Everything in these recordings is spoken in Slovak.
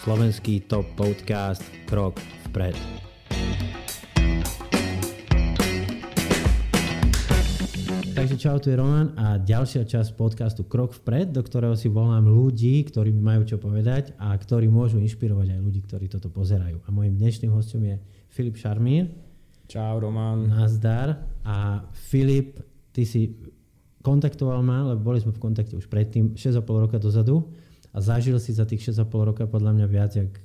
slovenský top podcast Krok vpred. Takže čau, tu je Roman a ďalšia časť podcastu Krok vpred, do ktorého si volám ľudí, ktorí mi majú čo povedať a ktorí môžu inšpirovať aj ľudí, ktorí toto pozerajú. A môjim dnešným hostom je Filip Šarmír. Čau, Roman. Nazdar. A Filip, ty si kontaktoval ma, lebo boli sme v kontakte už predtým, 6,5 roka dozadu a zažil si za tých 6,5 roka podľa mňa viac, jak eh,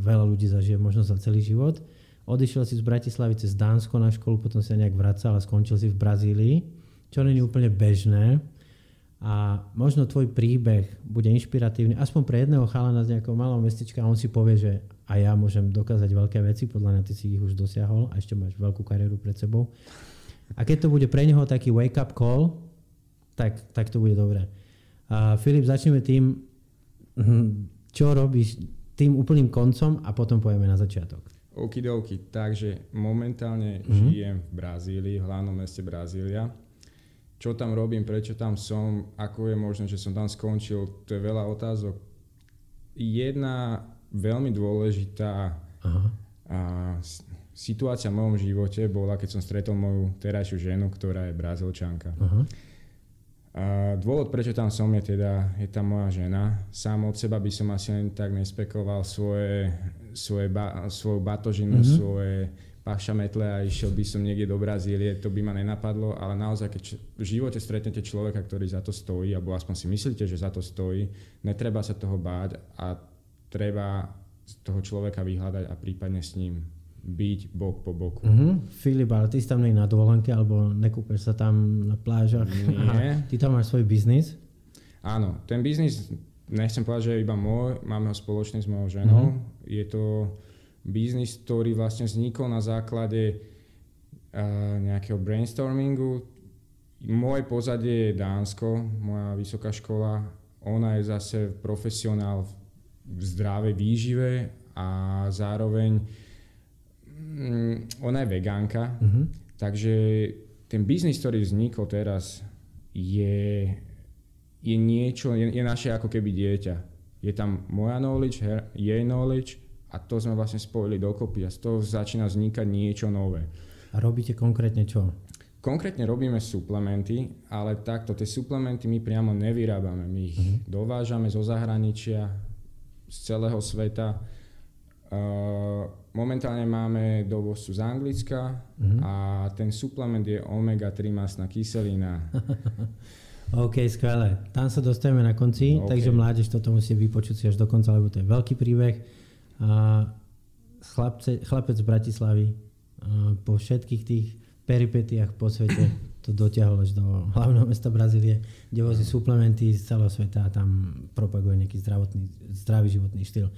veľa ľudí zažije možno za celý život. Odišiel si z Bratislavy cez Dánsko na školu, potom sa nejak vracal a skončil si v Brazílii, čo není úplne bežné. A možno tvoj príbeh bude inšpiratívny, aspoň pre jedného chalana z nejakého malého mestečka a on si povie, že a ja môžem dokázať veľké veci, podľa mňa ty si ich už dosiahol a ešte máš veľkú kariéru pred sebou. A keď to bude pre neho taký wake-up call, tak, tak to bude dobré. Filip, začneme tým, čo robíš tým úplným koncom a potom pojeme na začiatok. Okidoki, takže momentálne mm-hmm. žijem v Brazílii, v hlavnom meste Brazília. Čo tam robím, prečo tam som, ako je možné, že som tam skončil, to je veľa otázok. Jedna veľmi dôležitá Aha. A, situácia v mojom živote bola, keď som stretol moju terajšiu ženu, ktorá je brazilčanka. Aha. A dôvod, prečo tam som, je teda, je tam moja žena. Sám od seba by som asi len tak nespekoval svoje, svoje ba, svoju batožinu, mm-hmm. svoje pašametle a išiel by som niekde do Brazílie, to by ma nenapadlo, ale naozaj, keď v živote stretnete človeka, ktorý za to stojí, alebo aspoň si myslíte, že za to stojí, netreba sa toho báť a treba toho človeka vyhľadať a prípadne s ním byť bok po boku. Uh-huh. Filip, ale ty si tam nie na dovolenke alebo nekúpeš sa tam na plážach? Nie. ty tam máš svoj biznis? Áno, ten biznis, nechcem povedať, že je iba môj, máme ho spoločný s mojou ženou. Uh-huh. Je to biznis, ktorý vlastne vznikol na základe uh, nejakého brainstormingu. Moje pozadie je Dánsko, moja vysoká škola. Ona je zase profesionál v zdravej výžive a zároveň ona je vegánka, uh-huh. takže ten biznis, ktorý vznikol teraz, je, je niečo, je, je naše ako keby dieťa. Je tam moja knowledge, her, jej knowledge a to sme vlastne spojili dokopy a z toho začína vznikať niečo nové. A robíte konkrétne čo? Konkrétne robíme suplementy, ale takto, tie suplementy my priamo nevyrábame. My ich uh-huh. dovážame zo zahraničia, z celého sveta. Uh, Momentálne máme dovozcu z Anglicka mm-hmm. a ten suplement je omega-3 masná kyselina. OK, skvelé. Tam sa dostaneme na konci, okay. takže mládež toto musí vypočuť si až do konca, lebo to je veľký príbeh. A chlapce, chlapec z Bratislavy po všetkých tých peripetiách po svete to dotiahol až do hlavného mesta Brazílie, kde vozí no. suplementy z celého sveta a tam propaguje nejaký zdravotný, zdravý životný štýl.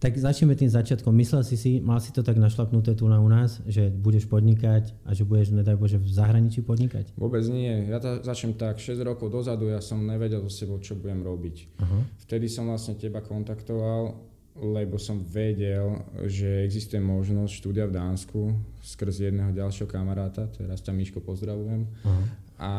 Tak začneme tým začiatkom. Myslel si si, mal si to tak našlapnuté tu na u nás, že budeš podnikať a že budeš, nedaj Bože, v zahraničí podnikať? Vôbec nie. Ja to začnem tak, 6 rokov dozadu ja som nevedel so sebou, čo budem robiť. Uh-huh. Vtedy som vlastne teba kontaktoval, lebo som vedel, že existuje možnosť štúdia v Dánsku skrz jedného ďalšieho kamaráta, teraz ťa Miško pozdravujem. Uh-huh. A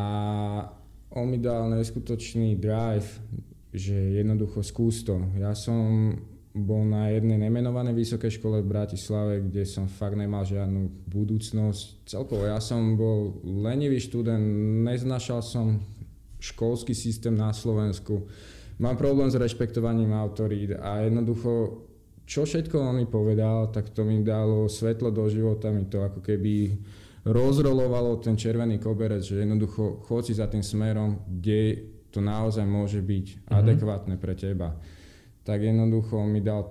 on mi dal neskutočný drive, že jednoducho skús to. Ja som bol na jednej nemenovanej vysokej škole v Bratislave, kde som fakt nemal žiadnu budúcnosť. Celkovo ja som bol lenivý študent, neznašal som školský systém na Slovensku. Mám problém s rešpektovaním autorít a jednoducho, čo všetko on mi povedal, tak to mi dalo svetlo do života, mi to ako keby rozrolovalo ten červený koberec, že jednoducho chod si za tým smerom, kde to naozaj môže byť mm-hmm. adekvátne pre teba tak jednoducho mi dal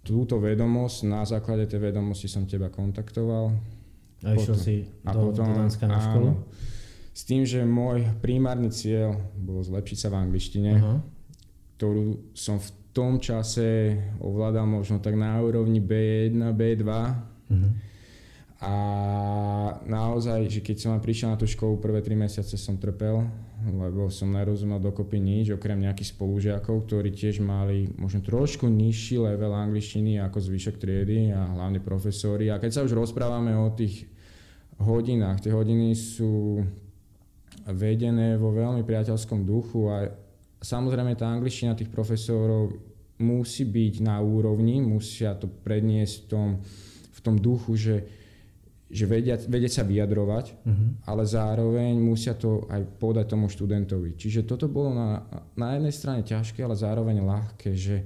túto vedomosť, na základe tej vedomosti som teba kontaktoval. A išiel si a do, potom, do Dánska na školu? Áno, s tým, že môj primárny cieľ bol zlepšiť sa v angličtine, uh-huh. ktorú som v tom čase ovládal možno tak na úrovni B1, B2. Uh-huh. A naozaj, že keď som prišiel na tú školu, prvé tri mesiace som trpel, lebo som nerozumel dokopy nič, okrem nejakých spolužiakov, ktorí tiež mali možno trošku nižší level angličtiny ako zvyšok triedy a hlavne profesori. A keď sa už rozprávame o tých hodinách, tie hodiny sú vedené vo veľmi priateľskom duchu a samozrejme tá angličtina tých profesorov musí byť na úrovni, musia to predniesť v tom, v tom duchu, že, že vedia, vedia sa vyjadrovať, uh-huh. ale zároveň musia to aj podať tomu študentovi. Čiže toto bolo na, na jednej strane ťažké, ale zároveň ľahké, že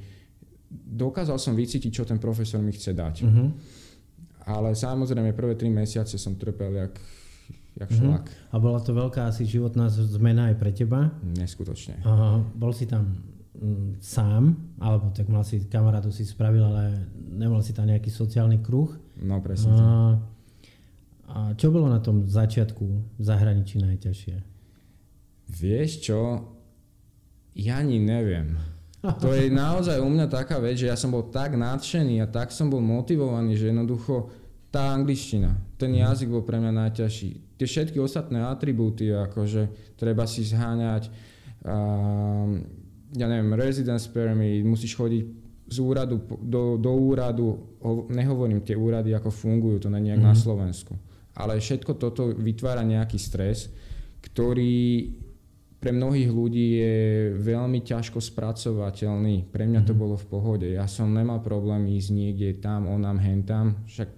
dokázal som vycítiť, čo ten profesor mi chce dať. Uh-huh. Ale samozrejme prvé tri mesiace som trpel jak, jak mhm. šlak. Uh-huh. A bola to veľká asi životná zmena aj pre teba? Neskutočne. Uh, bol si tam mm, sám, alebo tak mal si kamarátu si spravil, ale nemal si tam nejaký sociálny kruh. No presne. Uh, a čo bolo na tom začiatku v zahraničí najťažšie? Vieš čo? Ja ani neviem. To je naozaj u mňa taká vec, že ja som bol tak nadšený a tak som bol motivovaný, že jednoducho tá angličtina, ten mhm. jazyk bol pre mňa najťažší. Tie všetky ostatné atribúty, akože treba si zháňať, um, ja neviem, residence permit, musíš chodiť z úradu do, do úradu, nehovorím tie úrady, ako fungujú, to není nejak mm. na mhm. Slovensku ale všetko toto vytvára nejaký stres, ktorý pre mnohých ľudí je veľmi ťažko spracovateľný. Pre mňa to mm bolo v pohode. Ja som nemal problém ísť niekde tam, onam, hentam. Však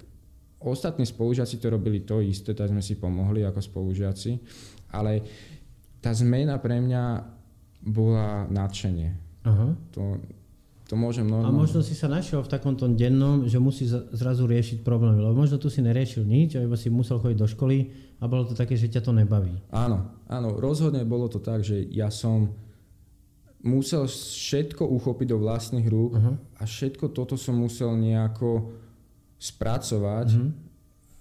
ostatní spolužiaci to robili to isté, tak sme si pomohli ako spolužiaci. Ale tá zmena pre mňa bola nadšenie. Aha. To, to môžem normálne. A možno si sa našiel v takomto dennom, že musí zrazu riešiť problémy, lebo možno tu si neriešil nič, alebo si musel chodiť do školy a bolo to také, že ťa to nebaví. Áno, áno, rozhodne bolo to tak, že ja som musel všetko uchopiť do vlastných rúk uh-huh. a všetko toto som musel nejako spracovať uh-huh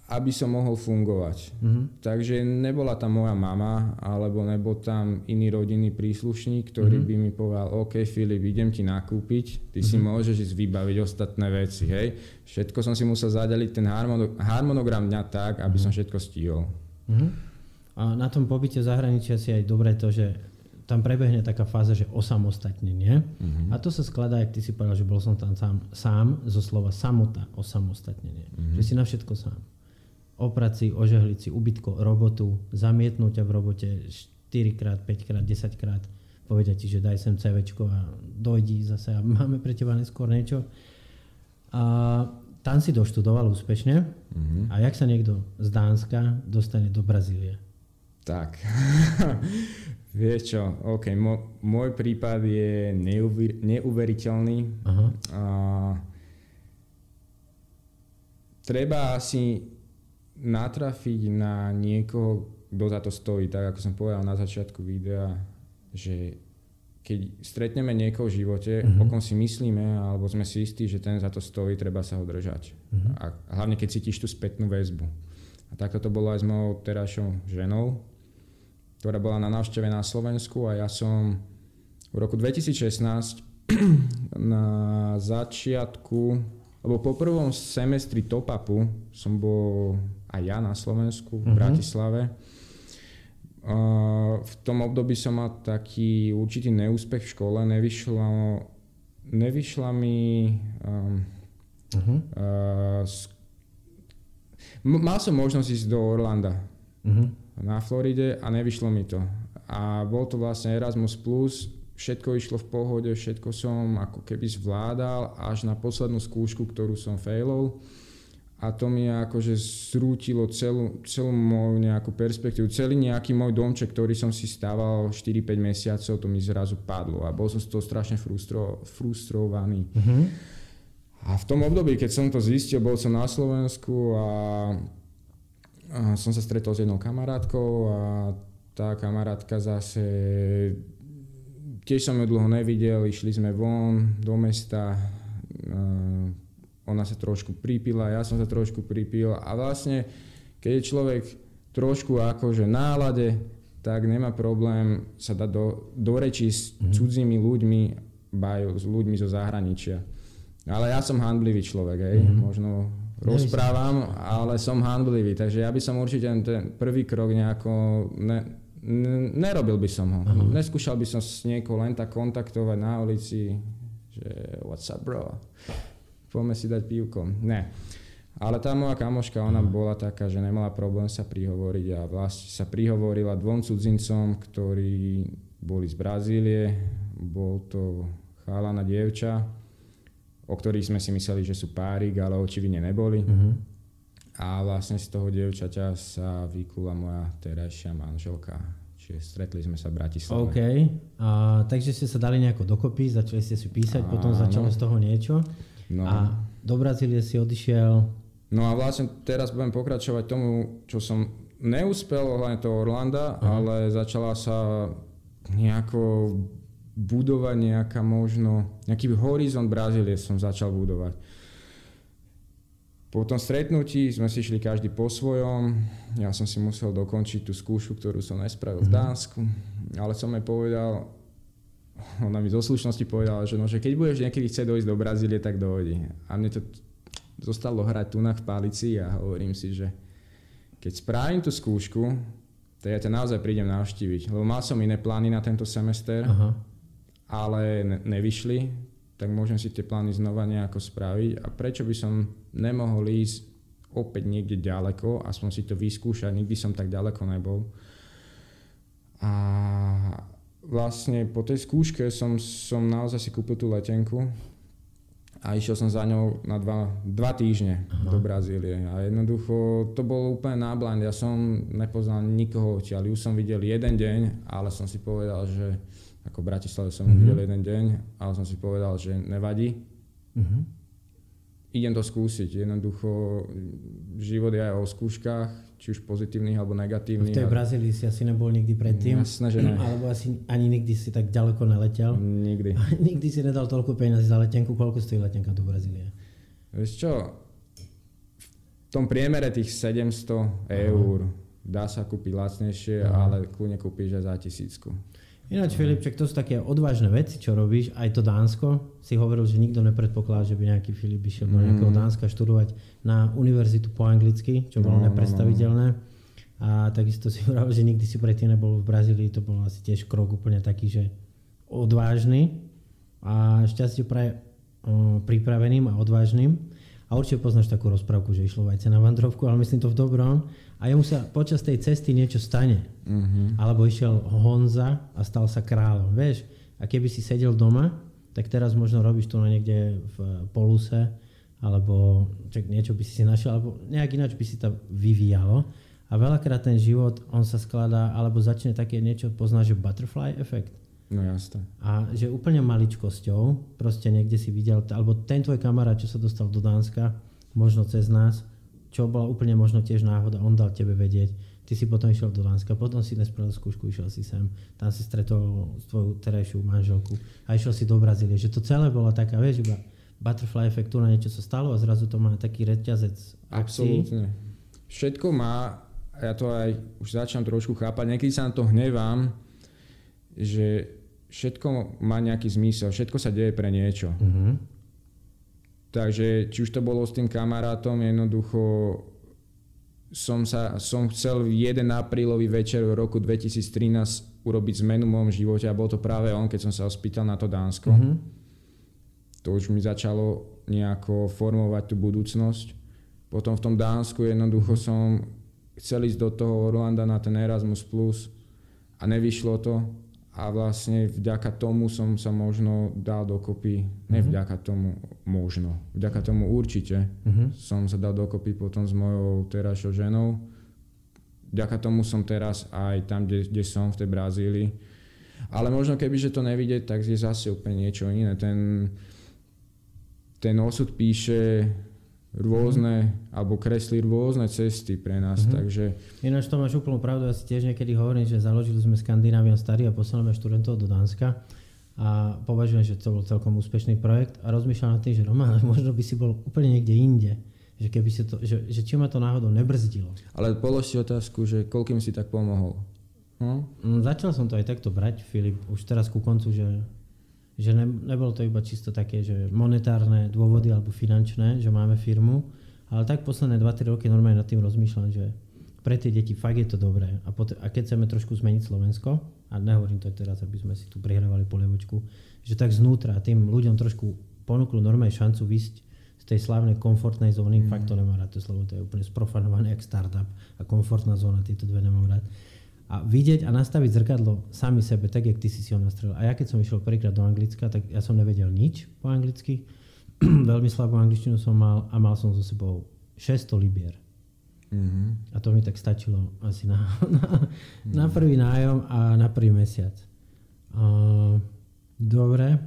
aby som mohol fungovať. Mm-hmm. Takže nebola tam moja mama, alebo nebol tam iný rodinný príslušník, ktorý mm-hmm. by mi povedal, OK Filip, idem ti nakúpiť, ty mm-hmm. si mhm. môžeš ísť vybaviť ostatné veci, hej. Všetko som si musel zadeliť ten harmonogram dňa tak, aby mm-hmm. som všetko stihol. Mm-hmm. A na tom pobyte v zahraničí asi aj dobre to, že tam prebehne taká fáza, že osamostatnenie. Mm-hmm. A to sa skladá, ak ty si povedal, že bol som tam sám, sám zo slova samota, osamostatnenie. Mm-hmm. Že si na všetko sám oprať si, ožehliť si ubytko, robotu, zamietnúť ťa v robote 4 krát, 5 krát, 10 krát, povedia ti, že daj sem CV a dojdi zase a máme pre teba neskôr niečo. A tam si doštudoval úspešne mm-hmm. a jak sa niekto z Dánska dostane do Brazílie? Tak, vieš čo, OK, mo, môj prípad je neuver, neuveriteľný. Aha. A, treba asi natrafiť na niekoho, kto za to stojí, tak ako som povedal na začiatku videa, že keď stretneme niekoho v živote, uh-huh. o kom si myslíme, alebo sme si istí, že ten za to stojí, treba sa ho držať. Uh-huh. A hlavne keď cítiš tú spätnú väzbu. A takto to bolo aj s mojou terajšou ženou, ktorá bola na návšteve na Slovensku a ja som v roku 2016 na začiatku, alebo po prvom semestri top-upu som bol aj ja na Slovensku, v uh-huh. Bratislave. Uh, v tom období som mal taký určitý neúspech v škole, nevyšla, nevyšla mi... Um, uh-huh. uh, sk- mal som možnosť ísť do Orlanda uh-huh. na Floride a nevyšlo mi to. A bol to vlastne Erasmus+, plus, všetko išlo v pohode, všetko som ako keby zvládal až na poslednú skúšku, ktorú som failol a to mi akože zrútilo celú, celú moju nejakú perspektívu. Celý nejaký môj domček, ktorý som si stával 4-5 mesiacov, to mi zrazu padlo a bol som z toho strašne frustro, frustrovaný. Mm-hmm. A v tom období, keď som to zistil, bol som na Slovensku a, a som sa stretol s jednou kamarátkou a tá kamarátka zase tiež som ju dlho nevidel, išli sme von do mesta, ona sa trošku pripila, ja som sa trošku pripil a vlastne keď je človek trošku akože nálade, tak nemá problém sa dať do, do reči s mm-hmm. cudzími ľuďmi, bajú s ľuďmi zo zahraničia. Ale ja som handlivý človek, hej. Mm-hmm. možno rozprávam, ale som handlivý, takže ja by som určite ten prvý krok nejako ne, ne, nerobil by som ho. Uh-huh. Neskúšal by som s niekoho len tak kontaktovať na ulici, že what's up bro, poďme si dať pivko. Ne. Ale tá moja kamoška, ona mm. bola taká, že nemala problém sa prihovoriť a vlastne sa prihovorila dvom cudzincom, ktorí boli z Brazílie. Bol to chalana dievča o ktorých sme si mysleli, že sú párik, ale očividne neboli. Uh-huh. A vlastne z toho dievčaťa sa vykula moja terajšia manželka. Čiže stretli sme sa v Bratislave. OK. A, takže ste sa dali nejako dokopy, začali ste si písať, Áno. potom začalo z toho niečo. No. A do Brazílie si odišiel. No a vlastne teraz budem pokračovať tomu, čo som neúspel ohľadne toho Orlanda, uh-huh. ale začala sa nejako budovať nejaká možno, nejaký horizont Brazílie som začal budovať. Po tom stretnutí sme si išli každý po svojom. Ja som si musel dokončiť tú skúšku, ktorú som nespravil v mhm. Dánsku. Ale som jej povedal, ona mi zo slušnosti povedala, že, no, že keď budeš niekedy chcieť dojsť do Brazílie, tak dojdi. A mne to zostalo hrať tu na v palici a hovorím si, že keď spravím tú skúšku, tak ja ťa naozaj prídem navštíviť. Lebo mal som iné plány na tento semester, Aha. ale ne- nevyšli, tak môžem si tie plány znova nejako spraviť a prečo by som nemohol ísť opäť niekde ďaleko, aspoň si to vyskúšať, nikdy som tak ďaleko nebol. A vlastne po tej skúške som, som naozaj si kúpil tú letenku a išiel som za ňou na dva, dva týždne Aha. do Brazílie. A jednoducho to bolo úplne náblind. Ja som nepoznal nikoho ale Už som videl jeden deň, ale som si povedal, že ako v Bratislave som mm-hmm. videl jeden deň, ale som si povedal, že nevadí. Mm-hmm. Idem to skúsiť. Jednoducho život je aj o skúškach, či už pozitívnych alebo negatívnych. V tej Brazílii si asi nebol nikdy predtým? Jasné, že ne. Alebo asi ani nikdy si tak ďaleko neletel? Nikdy. nikdy si nedal toľko peniazy za letenku. Koľko stojí letenka do Brazílie? Vieš čo? V tom priemere tých 700 eur Aha. dá sa kúpiť lacnejšie, Aha. ale kľudne kúpiš aj za tisícku. Ináč, Filipček, to sú také odvážne veci, čo robíš. Aj to Dánsko. Si hovoril, že nikto nepredpokladá, že by nejaký Filip išiel do nejakého mm. Dánska študovať na univerzitu po anglicky, čo bolo no, nepredstaviteľné. No, no. A takisto si hovoril, že nikdy si predtým nebol v Brazílii. To bol asi tiež krok úplne taký, že odvážny. A šťastie pre uh, pripraveným a odvážnym. A určite poznáš takú rozprávku, že išlo vajce na vandrovku, ale myslím to v dobrom a jemu sa počas tej cesty niečo stane. Uh-huh. Alebo išiel Honza a stal sa kráľom. Vieš, a keby si sedel doma, tak teraz možno robíš to na niekde v poluse, alebo čak niečo by si si našiel, alebo nejak ináč by si to vyvíjalo. A veľakrát ten život, on sa skladá, alebo začne také niečo, poznáš, že butterfly efekt. No jasne. A že úplne maličkosťou, proste niekde si videl, alebo ten tvoj kamarát, čo sa dostal do Dánska, možno cez nás, čo bola úplne možno tiež náhoda, on dal tebe vedieť, ty si potom išiel do Dánska, potom si nespravil skúšku, išiel si sem, tam si stretol tvoju terajšiu manželku a išiel si do Brazílie, že to celé bola taká, vieš, iba butterfly efektu na niečo sa stalo a zrazu to má taký reťazec Absolútne. Všetko má, ja to aj už začínam trošku chápať, niekedy sa na to hnevám, že všetko má nejaký zmysel, všetko sa deje pre niečo. Uh-huh. Takže či už to bolo s tým kamarátom, jednoducho som, sa, som chcel jeden aprílový večer v roku 2013 urobiť zmenu v mojom živote a bol to práve on, keď som sa ho spýtal na to Dánsko. Mm-hmm. To už mi začalo nejako formovať tú budúcnosť. Potom v tom Dánsku jednoducho som chcel ísť do toho Orlanda na ten Erasmus+, Plus a nevyšlo to a vlastne vďaka tomu som sa možno dal dokopy, ne mhm. vďaka tomu možno, vďaka tomu určite mm-hmm. som sa dal dokopy potom s mojou terajšou ženou. Vďaka tomu som teraz aj tam, kde, kde som v tej Brazílii. Ale možno keby, že to nevidieť, tak je zase úplne niečo iné. Ten, ten osud píše rôzne, mm-hmm. alebo kreslí rôzne cesty pre nás, mm-hmm. takže... Ináč to máš úplnú pravdu, ja si tiež niekedy hovorím, že založili sme Skandinavian Starý a poslali študentov do Dánska a považujem, že to bol celkom úspešný projekt a rozmýšľam nad tým, že Roman, možno by si bol úplne niekde inde. Že, keby si to, že, že či ma to náhodou nebrzdilo. Ale polož si otázku, že koľkým si tak pomohol? Hm? Začal som to aj takto brať, Filip, už teraz ku koncu, že že ne, nebolo to iba čisto také, že monetárne dôvody alebo finančné, že máme firmu, ale tak posledné 2-3 roky normálne nad tým rozmýšľam, že pre tie deti fakt je to dobré. A, pot- a keď chceme trošku zmeniť Slovensko, a nehovorím to teraz, aby sme si tu prihrávali polievočku, že tak znútra tým ľuďom trošku ponúklu normálne šancu vysť z tej slávnej komfortnej zóny, mm. fakt to nemám rád to slovo, to je úplne sprofanované jak startup a komfortná zóna, tieto dve nemám rád a vidieť a nastaviť zrkadlo sami sebe, tak jak ty si si ho nastrelil. A ja keď som išiel prvýkrát do Anglicka, tak ja som nevedel nič po anglicky. veľmi slabú angličtinu som mal a mal som so sebou 600 libier. Mm-hmm. A to mi tak stačilo asi na, na, na prvý nájom a na prvý mesiac. Uh, dobre,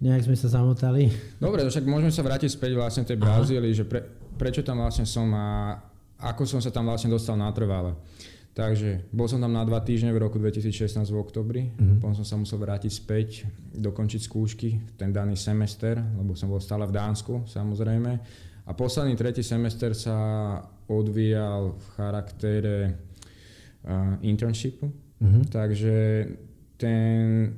nejak sme sa zamotali. Dobre, však môžeme sa vrátiť späť vlastne tej Brazílii, že pre, prečo tam vlastne som a ako som sa tam vlastne dostal na trvále. Takže bol som tam na dva týždne v roku 2016 v oktobri, mm-hmm. potom som sa musel vrátiť späť, dokončiť skúšky, ten daný semester, lebo som bol stále v Dánsku samozrejme. A posledný tretí semester sa odvíjal v charaktere uh, internshipu, mm-hmm. takže ten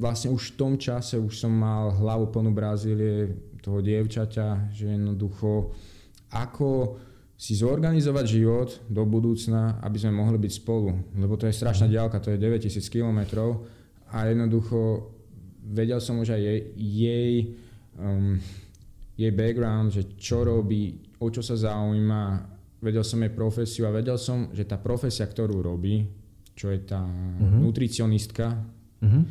vlastne už v tom čase už som mal hlavu plnú Brazílie, toho dievčaťa, že jednoducho ako si zorganizovať život do budúcna, aby sme mohli byť spolu. Lebo to je strašná mhm. diálka, to je 9000 km a jednoducho vedel som už aj jej, jej, um, jej background, že čo robí, o čo sa zaujíma, vedel som jej profesiu a vedel som, že tá profesia, ktorú robí, čo je tá uh-huh. nutricionistka, uh-huh.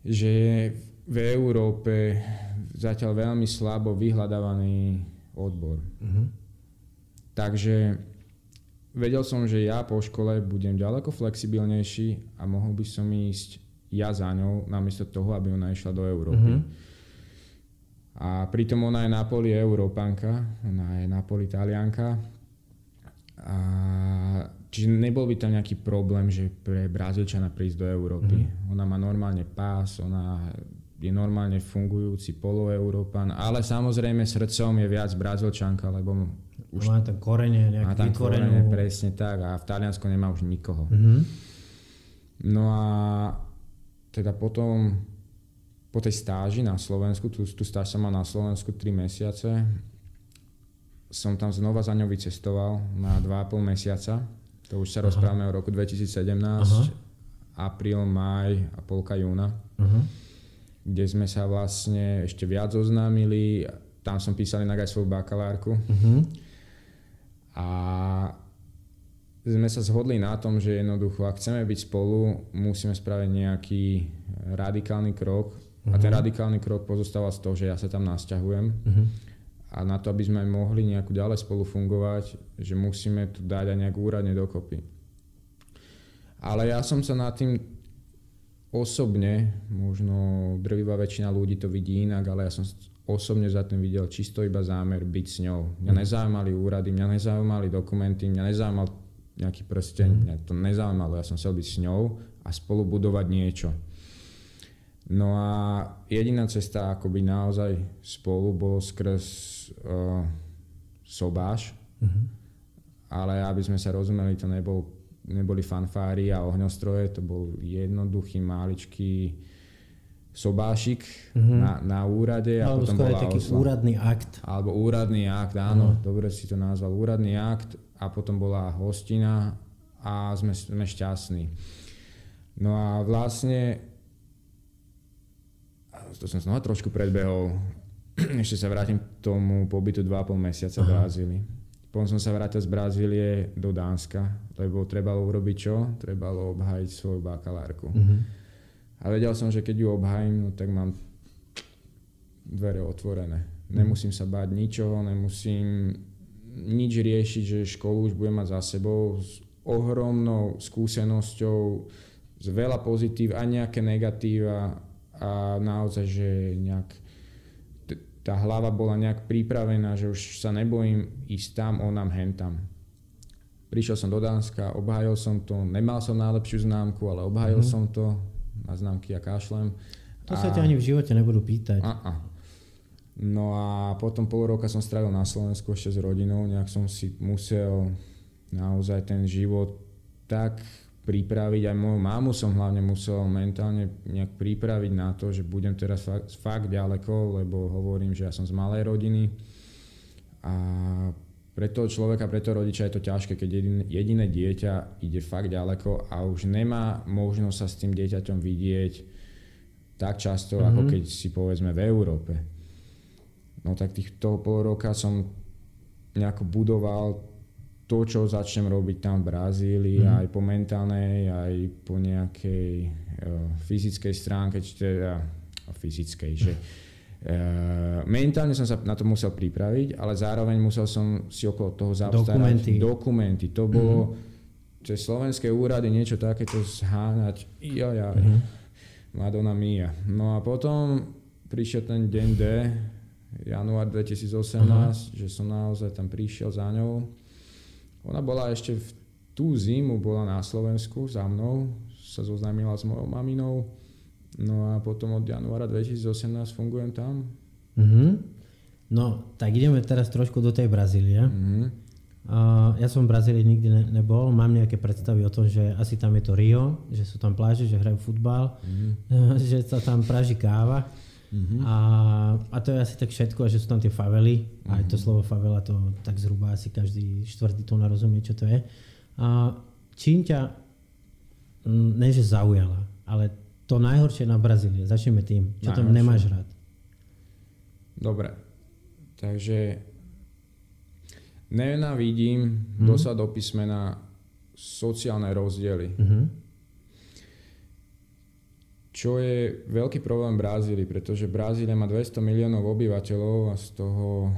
že v Európe zatiaľ veľmi slabo vyhľadávaný odbor. Uh-huh. Takže vedel som, že ja po škole budem ďaleko flexibilnejší a mohol by som ísť ja za ňou, namiesto toho, aby ona išla do Európy. Mm-hmm. A pritom ona je Napoli Európanka, ona je Napoli Talianka. A čiže nebol by tam nejaký problém, že pre Brazílčana prísť do Európy. Mm-hmm. Ona má normálne pás, ona je normálne fungujúci poloeurópan, ale samozrejme srdcom je viac Brazílčanka, lebo už má tam korene, nejak má tam korene, presne tak a v Taliansku nemá už nikoho. Mm-hmm. No a teda potom po tej stáži na Slovensku, tú, tú stáž som mal na Slovensku 3 mesiace, som tam znova za ňou vycestoval na 2,5 mesiaca. To už sa Aha. rozprávame o roku 2017, Aha. apríl, maj a polka júna, Aha. kde sme sa vlastne ešte viac oznámili. Tam som písal inak aj svoju bakalárku. Uh-huh. A sme sa zhodli na tom, že jednoducho, ak chceme byť spolu, musíme spraviť nejaký radikálny krok. Uh-huh. A ten mhm. radikálny krok pozostáva z toho, že ja sa tam nasťahujem. Uh-huh. A na to, aby sme mohli nejako ďalej spolu fungovať, že musíme tu dať aj nejak úradne dokopy. Ale ja som sa nad tým osobne, možno drvivá väčšina ľudí to vidí inak, ale ja som osobne za tým videl čisto iba zámer byť s ňou. Mňa mm. nezaujímali úrady, mňa nezaujímali dokumenty, mňa nezaujímal nejaký prsteň, mm. mňa to nezaujímalo, ja som chcel byť s ňou a spolu budovať niečo. No a jediná cesta akoby naozaj spolu bolo skrz uh, sobáš, mm-hmm. ale aby sme sa rozumeli, to nebol, neboli fanfári a ohňostroje, to bol jednoduchý, maličký sobášik mm-hmm. na, na úrade. A potom bola taký osla. úradný akt. Alebo úradný akt, áno, mm. dobre si to nazval. Úradný akt a potom bola hostina a sme, sme šťastní. No a vlastne, to som znova trošku predbehol, ešte sa vrátim k tomu pobytu 2,5 mesiaca v Brazílii. Potom som sa vrátil z Brazílie do Dánska, lebo trebalo urobiť čo? Trebalo obhájiť svoju bakalárku. Mm-hmm. A vedel som, že keď ju obhajím, no, tak mám dvere otvorené. Nemusím sa báť ničoho, nemusím nič riešiť, že školu už budem mať za sebou s ohromnou skúsenosťou, z veľa pozitív a nejaké negatíva a naozaj, že nejak tá hlava bola nejak pripravená, že už sa nebojím ísť tam, onam, hentam. Prišiel som do Dánska, obhájil som to, nemal som najlepšiu známku, ale obhájil mm-hmm. som to, známky a kašlem. To a... sa ťa ani v živote nebudú pýtať. A, a. No a potom pol roka som strávil na Slovensku ešte s rodinou, nejak som si musel naozaj ten život tak pripraviť, aj moju mámu som hlavne musel mentálne nejak pripraviť na to, že budem teraz fakt, fakt ďaleko, lebo hovorím, že ja som z malej rodiny a pre toho človeka, pre toho rodiča je to ťažké, keď jediné, jediné dieťa ide fakt ďaleko a už nemá možnosť sa s tým dieťaťom vidieť tak často, mm-hmm. ako keď si povedzme v Európe. No tak tých, toho pol roka som nejako budoval to, čo začnem robiť tam v Brazílii, mm. aj po mentálnej, aj po nejakej uh, fyzickej stránke, či teda fyzickej, že mentálne som sa na to musel pripraviť, ale zároveň musel som si okolo toho zaobstarať Dokumenty. dokumenty. To bolo mm-hmm. cez slovenské úrady niečo takéto zháňať. Jajaj. Mm-hmm. Madonna Mia. No a potom prišiel ten deň D, január 2018, uh-huh. že som naozaj tam prišiel za ňou. Ona bola ešte v tú zimu, bola na Slovensku za mnou, sa zoznámila s mojou maminou No a potom od januára 2018 fungujem tam. Uh-huh. No, tak ideme teraz trošku do tej Brazílie. Uh-huh. Uh, ja som v Brazílii nikdy ne, nebol, mám nejaké predstavy o tom, že asi tam je to Rio, že sú tam pláže, že hrajú futbal, uh-huh. že sa tam praží káva. Uh-huh. A, a to je asi tak všetko, a že sú tam tie favely. Uh-huh. Aj to slovo favela, to tak zhruba asi každý štvrtý to narozumie, čo to je. A čím ťa, ne že zaujala, ale to najhoršie na Brazílie. Začneme tým. Čo tam nemáš rád? Dobre. Takže nenávidím hmm. dosad do písmena sociálne rozdiely. Hmm. Čo je veľký problém Brazílii, pretože Brazília má 200 miliónov obyvateľov a z toho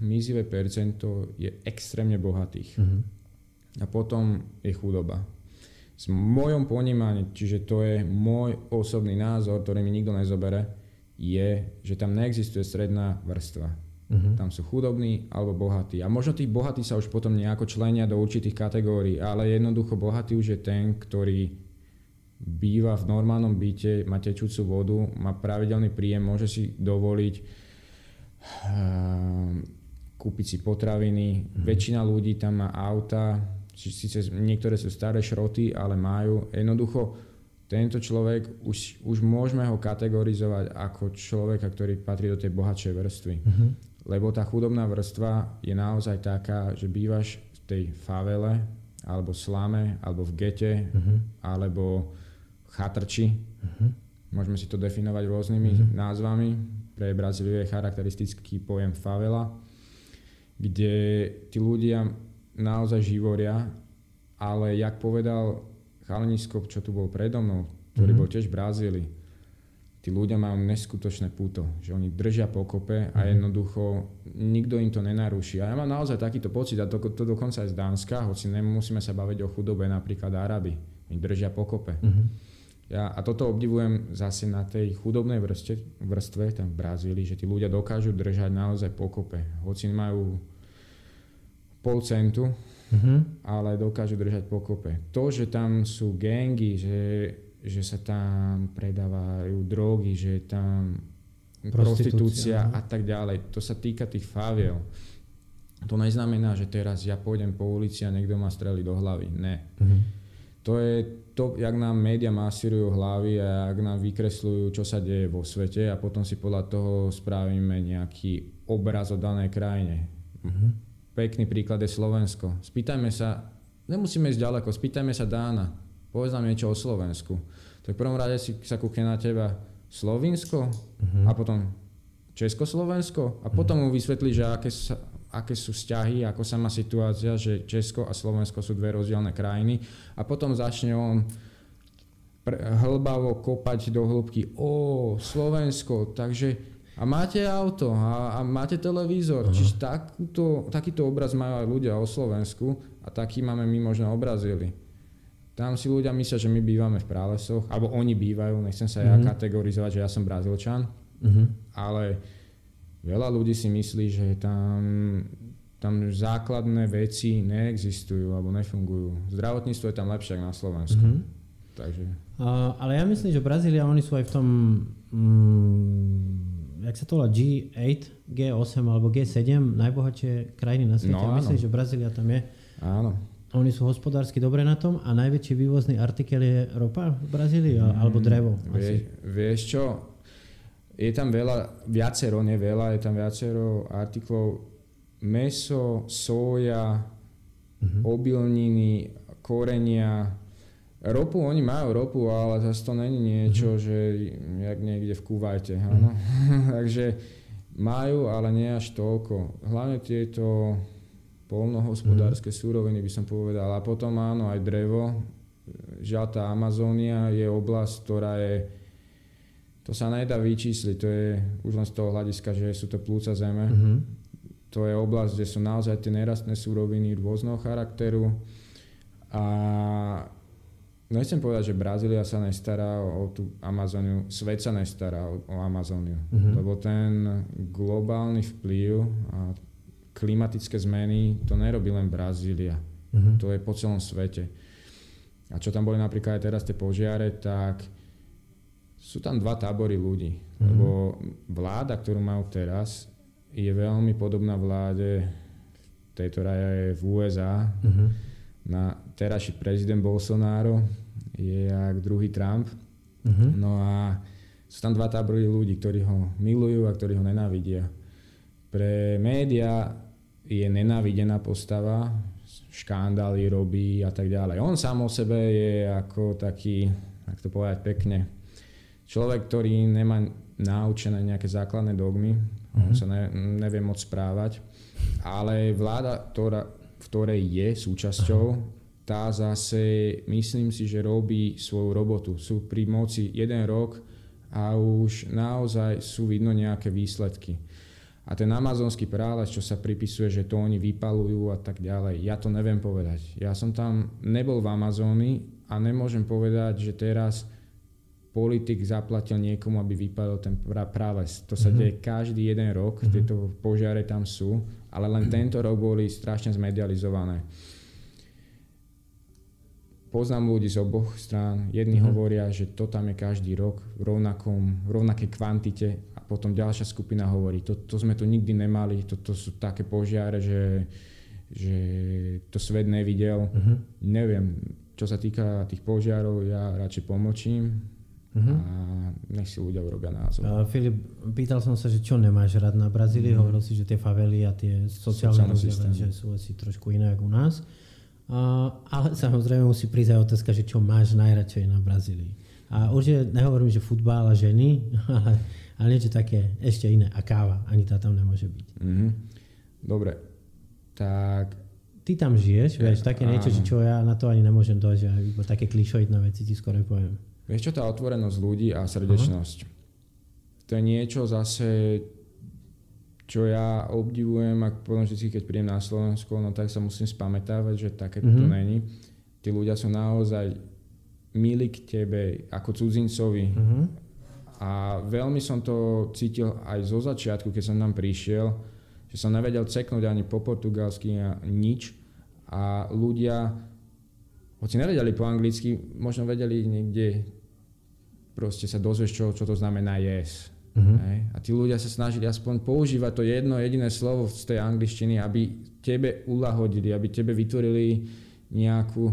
mizivé percento je extrémne bohatých. Hmm. A potom je chudoba v mojom ponímaní, čiže to je môj osobný názor, ktorý mi nikto nezobere, je, že tam neexistuje stredná vrstva. Uh-huh. Tam sú chudobní alebo bohatí. A možno tí bohatí sa už potom nejako členia do určitých kategórií, ale jednoducho bohatý už je ten, ktorý býva v normálnom byte, má tečúcu vodu, má pravidelný príjem, môže si dovoliť uh, kúpiť si potraviny. Uh-huh. Väčšina ľudí tam má auta, síce niektoré sú staré šroty, ale majú. Jednoducho tento človek, už, už môžeme ho kategorizovať ako človeka, ktorý patrí do tej bohatšej vrstvy. Uh-huh. Lebo tá chudobná vrstva je naozaj taká, že bývaš v tej favele, alebo slame, alebo v gete, uh-huh. alebo chatrči. Uh-huh. Môžeme si to definovať rôznymi uh-huh. názvami. Pre Brazíliu je charakteristický pojem favela, kde tí ľudia naozaj živoria, ale jak povedal chalanisko, čo tu bol predo mnou, ktorý mm-hmm. bol tiež v Brazílii, tí ľudia majú neskutočné puto, že oni držia pokope a mm-hmm. jednoducho nikto im to nenaruší. A ja mám naozaj takýto pocit, a to, to dokonca aj z Dánska, hoci nemusíme sa baviť o chudobe, napríklad Araby, oni držia pokope. Mm-hmm. Ja, a toto obdivujem zase na tej chudobnej vrstve, vrstve tam v Brazílii, že tí ľudia dokážu držať naozaj pokope. Hoci majú pol centu, uh-huh. ale dokážu držať pokope. To, že tam sú gangy, že, že sa tam predávajú drogy, že je tam prostitúcia, prostitúcia a tak ďalej, to sa týka tých faviel. To neznamená, že teraz ja pôjdem po ulici a niekto ma strelí do hlavy. Ne. Uh-huh. To je to, jak nám média masírujú hlavy a jak nám vykresľujú, čo sa deje vo svete a potom si podľa toho spravíme nejaký obraz o danej krajine. Uh-huh pekný príklad je Slovensko. Spýtajme sa, nemusíme ísť ďaleko, spýtajme sa Dána, povedz nám niečo o Slovensku. Tak v prvom rade si sa kúkne na teba Slovinsko uh-huh. a potom Československo a potom mu vysvetlí, že aké, sa, aké sú vzťahy, ako sa má situácia, že Česko a Slovensko sú dve rozdielne krajiny a potom začne on hlbavo kopať do hĺbky, o Slovensko, takže a máte auto a, a máte televízor. Uh-huh. Čiže takúto, takýto obraz majú aj ľudia o Slovensku a taký máme my možno obrazili. Tam si ľudia myslia, že my bývame v prálesoch, alebo oni bývajú, nechcem sa uh-huh. ja mhm. kategorizovať, že ja som brazilčan, uh-huh. ale veľa ľudí si myslí, že tam, tam základné veci neexistujú alebo nefungujú. Zdravotníctvo je tam lepšie ako na Slovensku. Uh-huh. Takže... Uh, ale ja myslím, že Brazília, oni sú aj v tom... Mm, jak sa to volá, G8, G8 alebo G7, najbohatšie krajiny na svete. No, Myslím, že Brazília tam je. Áno. Oni sú hospodársky dobre na tom a najväčší vývozný artikel je ropa v Brazílii mm, alebo drevo. Vie, vieš čo, je tam veľa, viacero, nie veľa, je tam viacero artiklov meso, soja, mm-hmm. obilniny, korenia, Ropu, oni majú ropu, ale zase to není niečo, mm-hmm. že jak niekde v Kuvajte, áno. Mm-hmm. Takže majú, ale nie až toľko. Hlavne tieto polnohospodárske mm-hmm. súroviny by som povedal. A potom áno, aj drevo. Žiaľ, tá Amazónia je oblasť, ktorá je to sa nedá vyčísliť, to je už len z toho hľadiska, že sú to plúca zeme. Mm-hmm. To je oblasť, kde sú naozaj tie nerastné súroviny rôzneho charakteru. A nechcem povedať, že Brazília sa nestará o tú Amazóniu, svet sa nestará o, o Amazóniu, mm-hmm. lebo ten globálny vplyv a klimatické zmeny to nerobí len Brazília, mm-hmm. to je po celom svete. A čo tam boli napríklad aj teraz tie požiare, tak sú tam dva tábory ľudí. Mm-hmm. Lebo vláda, ktorú majú teraz, je veľmi podobná vláde, tejto raja je v USA. Mm-hmm. Na terajší prezident Bolsonaro je jak druhý Trump. Mm-hmm. No a sú tam dva tábory ľudí, ktorí ho milujú a ktorí ho nenávidia. Pre média je nenávidená postava, škandály robí a tak ďalej. On sám o sebe je ako taký, ak to povedať pekne, človek, ktorý nemá naučené nejaké základné dogmy, mm-hmm. on mhm. sa ne, nevie moc správať, ale vláda, ktorá, v ktorej je súčasťou, tá zase, myslím si, že robí svoju robotu. Sú pri moci jeden rok a už naozaj sú vidno nejaké výsledky. A ten amazonský prales, čo sa pripisuje, že to oni vypalujú a tak ďalej, ja to neviem povedať. Ja som tam nebol v Amazónii a nemôžem povedať, že teraz politik zaplatil niekomu, aby vypadol ten prales. To sa mm-hmm. deje každý jeden rok, mm-hmm. tieto požiare tam sú, ale len tento rok boli strašne zmedializované. Poznám ľudí z oboch strán. Jedni mm-hmm. hovoria, že to tam je každý rok v, rovnakom, v rovnakej kvantite a potom ďalšia skupina hovorí, to, to sme tu nikdy nemali, to, to sú také požiare, že, že to svet nevidel. Mm-hmm. Neviem, čo sa týka tých požiarov, ja radšej pomočím, Uh-huh. A nech si ľudia urobia názor. Uh, Filip, pýtal som sa, že čo nemáš rád na Brazílii, uh-huh. hovoril si, že tie favely a tie sociálne rozdiely, že sú asi trošku iné ako u nás. Uh, ale samozrejme musí prísť aj otázka, že čo máš najradšej na Brazílii. A určite nehovorím, že futbal a ženy, ale, ale niečo také ešte iné. A káva, ani tá tam nemôže byť. Uh-huh. Dobre, tak ty tam žiješ, vieš, také niečo, že čo ja na to ani nemôžem dojsť, že také klišoidné veci ti skoro poviem. Vieš čo, tá otvorenosť ľudí a srdečnosť. Uh-huh. To je niečo zase, čo ja obdivujem, ak poviem vždy, keď prídem na Slovensko, no tak sa musím spamätávať, že také uh-huh. to není. Tí ľudia sú naozaj milí k tebe ako cudzincovi. Uh-huh. A veľmi som to cítil aj zo začiatku, keď som tam prišiel, že som nevedel ceknúť ani po portugalsky a nič. A ľudia, hoci nevedeli po anglicky, možno vedeli niekde proste sa dozvieš, čo, čo to znamená yes. Uh-huh. Hej? A tí ľudia sa snažili aspoň používať to jedno jediné slovo z tej angličtiny, aby tebe ulahodili, aby tebe vytvorili nejakú...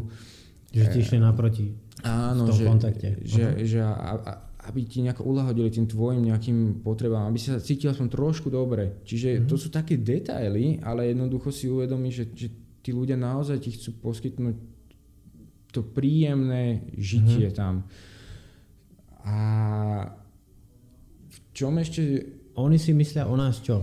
Že ti išli naproti áno, v tom že, kontakte. Že, uh-huh. že a, a, aby ti nejako ulahodili tým tvojim nejakým potrebám, aby sa cítil aspoň trošku dobre. Čiže uh-huh. to sú také detaily, ale jednoducho si uvedomí, že, že tí ľudia naozaj ti chcú poskytnúť to príjemné žitie uh-huh. tam. A v čom ešte... Oni si myslia o nás čo?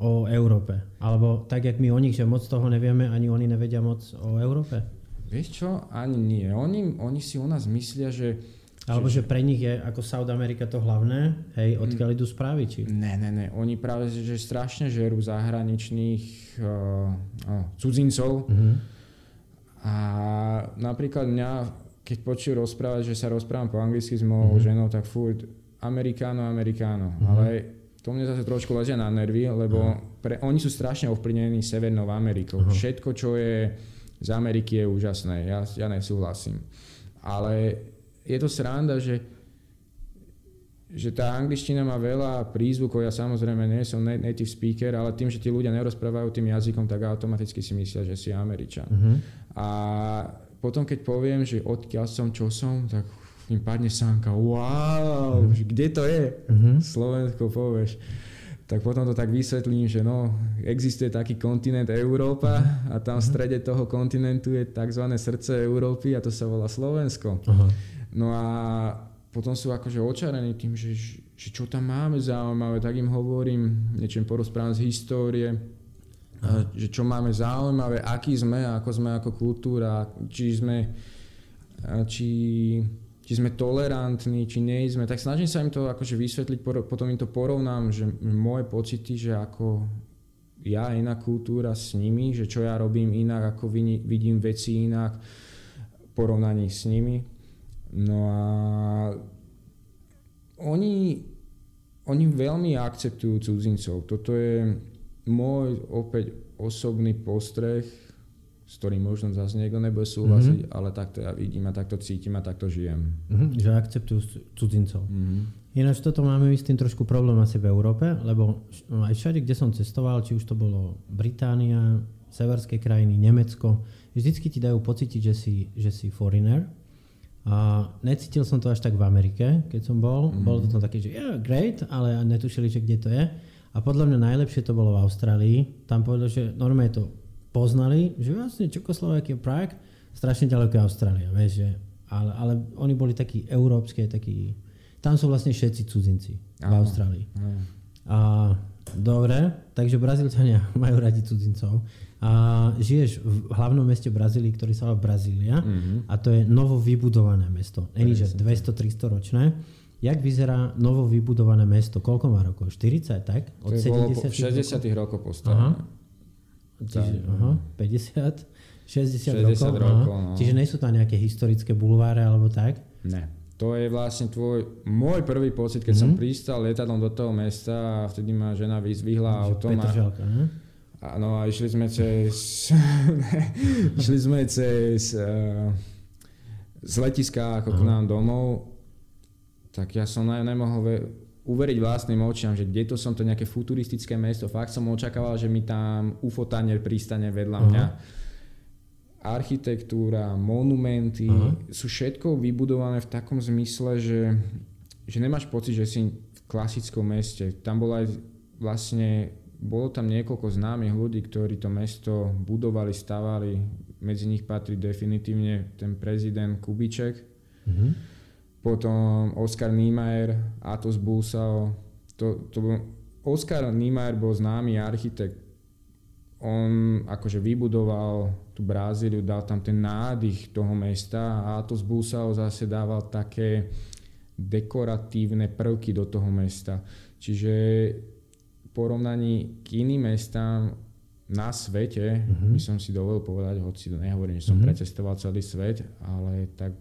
O Európe. Alebo tak, jak my o nich, že moc toho nevieme, ani oni nevedia moc o Európe? Vieš čo? Ani nie. Oni, oni si o nás myslia, že... Alebo že, pre nich je ako South America to hlavné, hej, odkiaľ idú správy, či? Ne, ne, ne. Oni práve, že strašne žerú zahraničných uh, uh, cudzincov. Uh-huh. A napríklad mňa keď počujú rozprávať, že sa rozprávam po anglicky s mojou mm-hmm. ženou, tak furt amerikáno, amerikáno. Mm-hmm. Ale to mne zase trošku lezie na nervy, lebo uh-huh. pre, oni sú strašne ovplyvnení Severnou Amerikou. Uh-huh. Všetko, čo je z Ameriky je úžasné. Ja, ja nesúhlasím. Ale je to sranda, že, že tá angličtina má veľa prízvukov. Ja samozrejme nie som native speaker, ale tým, že tí ľudia nerozprávajú tým jazykom, tak automaticky si myslia, že si Američan. Uh-huh. A potom keď poviem, že odkiaľ som, čo som, tak im padne sánka, wow, mm. kde to je? Mm-hmm. Slovensko povieš. Tak potom to tak vysvetlím, že no, existuje taký kontinent Európa a tam v mhm. strede toho kontinentu je tzv. srdce Európy a to sa volá Slovensko. Aha. No a potom sú akože očarení tým, že, že čo tam máme zaujímavé, tak im hovorím, niečo im porozprávam z histórie, že čo máme zaujímavé, aký sme, ako sme ako kultúra, či sme, či, či sme tolerantní, či nie sme, tak snažím sa im to akože vysvetliť, potom im to porovnám, že moje pocity, že ako ja iná kultúra s nimi, že čo ja robím inak, ako vidím veci inak, porovnaní s nimi. No a oni, oni veľmi akceptujú cudzincov. Toto je môj opäť osobný postreh, s ktorým možno zase niekto nebude súhlasiť, mm-hmm. ale takto ja vidím a takto cítim a takto žijem. Mm-hmm, že akceptujú cudzincov. Mm-hmm. Ináč toto máme s tým trošku problém asi v Európe, lebo aj všade, kde som cestoval, či už to bolo Británia, severské krajiny, Nemecko, vždycky ti dajú pocítiť, že si, že si foreigner. A necítil som to až tak v Amerike, keď som bol. Mm-hmm. Bolo to tam také, že yeah, great, ale netušili, že kde to je. A podľa mňa najlepšie to bolo v Austrálii. Tam povedal, že normálne to poznali, že vlastne Čekoslovakia, Prague, strašne ďaleko je Austrália, vieš, že, ale, ale oni boli takí európske, takí tam sú vlastne všetci cudzinci v Austrálii. Aha. A, dobre, takže Brazílčania majú radi cudzincov. A žiješ v hlavnom meste Brazílii, ktorý sa volá Brazília mm-hmm. a to je novo vybudované mesto. Není, že 200-300 ročné. Jak vyzerá novo vybudované mesto? Koľko má rokov? 40, tak? Od to 70 po, 60 rokov postavené. Čiže, aha, 50, 60, 60 rokov. rokov no. Čiže nie sú tam nejaké historické bulváre alebo tak? Ne to je vlastne tvoj, môj prvý pocit, keď mm-hmm. som pristal lietadlom do toho mesta a vtedy ma žena vyzvihla autom. Petržalka, a, Áno, a išli sme cez, išli sme cez uh, z letiska ako k nám domov, tak ja som ne, nemohol ve, uveriť vlastným očiam, že kde to som to nejaké futuristické mesto. Fakt som očakával, že mi tam UFO tanier pristane vedľa uh-huh. mňa architektúra, monumenty, uh-huh. sú všetko vybudované v takom zmysle, že, že nemáš pocit, že si v klasickom meste. Tam bolo aj vlastne, bolo tam niekoľko známych ľudí, ktorí to mesto budovali, stavali. Medzi nich patrí definitívne ten prezident Kubiček, uh-huh. Potom Oskar Niemeyer, Atos Busao. To, to bol, Oskar Niemeyer bol známy architekt, on akože vybudoval tú Brazíliu, dal tam ten nádych toho mesta a Atos Busao zase dával také dekoratívne prvky do toho mesta. Čiže v porovnaní k iným mestám na svete, uh-huh. by som si dovolil povedať, hoci nehovorím, že som uh-huh. precestoval celý svet, ale tak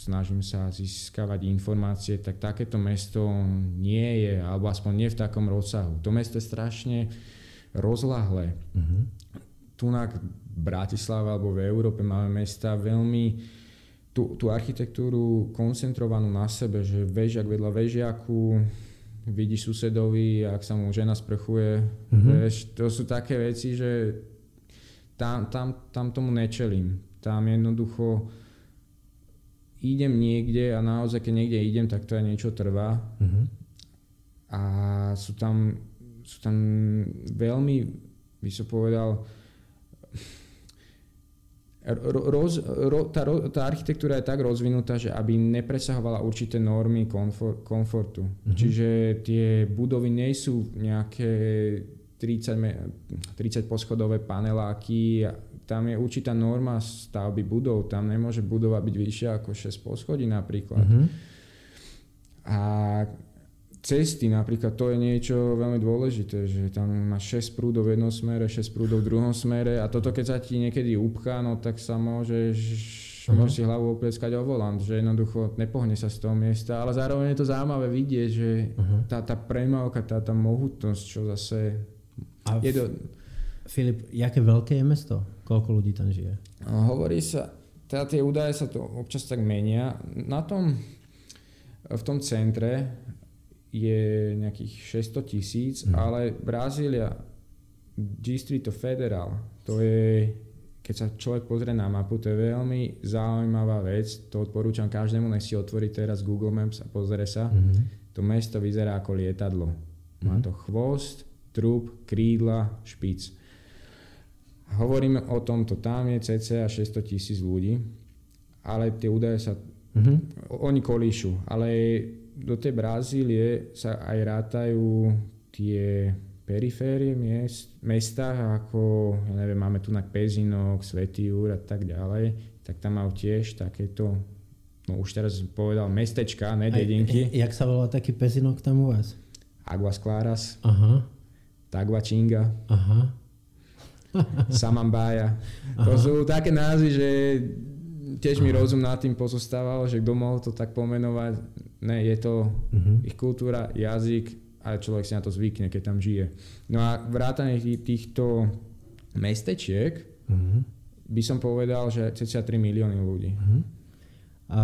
snažím sa získavať informácie, tak takéto mesto nie je, alebo aspoň nie v takom rozsahu. To mesto je strašne rozlahlé. Uh-huh. Tu na Bratislave alebo v Európe máme mesta veľmi tú, tú architektúru koncentrovanú na sebe, že vežiak vedľa vežiaku, vidí susedovi, ak sa mu žena sprchuje. Uh-huh. Vieš, to sú také veci, že tam, tam, tam tomu nečelím. Tam jednoducho idem niekde a naozaj, keď niekde idem, tak to aj niečo trvá. Uh-huh. A sú tam sú tam veľmi, by som povedal, roz, ro, tá, tá architektúra je tak rozvinutá, že aby nepresahovala určité normy komfor, komfortu. Mm-hmm. Čiže tie budovy nie sú nejaké 30, 30 poschodové paneláky, tam je určitá norma stavby budov, tam nemôže budova byť vyššia ako 6 poschodí napríklad. Mm-hmm. A cesty napríklad, to je niečo veľmi dôležité, že tam máš 6 prúdov v jednom smere, 6 prúdov v druhom smere a toto keď sa ti niekedy upchá, no tak sa môžeš, uh-huh. môžeš si hlavu oplieskať o volant, že jednoducho nepohne sa z toho miesta, ale zároveň je to zaujímavé vidieť, že uh-huh. tá, tá premávka, tá, tá mohutnosť, čo zase a je do... Filip, jaké veľké je mesto? Koľko ľudí tam žije? Hovorí sa, teda tie údaje sa to občas tak menia. Na tom, v tom centre je nejakých 600 tisíc, mm. ale Brazília, Distrito Federal, to je, keď sa človek pozrie na mapu, to je veľmi zaujímavá vec, to odporúčam každému, nech si otvorí teraz Google Maps a pozrie sa. Mm. To mesto vyzerá ako lietadlo. Má mm. to chvost, trup, krídla, špic. Hovoríme o tomto, tam je cca 600 tisíc ľudí, ale tie údaje sa, mm-hmm. oni kolíšu, ale do tej Brazílie sa aj rátajú tie periférie miest, mesta, ako, ja neviem, máme tu na Pezinok, Svetý Úr a tak ďalej, tak tam majú tiež takéto no už teraz povedal mestečka, ne dedinky. Jak sa volá taký pezinok tam u vás? Aguas Claras, Aha, Taguatinga, aha. Samambaja. To sú také názvy, že tiež mi rozum nad tým pozostával, že kto mohol to tak pomenovať. Ne, je to Mhm. ich kultúra, jazyk a človek si na to zvykne, keď tam žije. No a vrátane tých- týchto mestečiek Mhm. by som povedal, že cca 3 milióny ľudí. A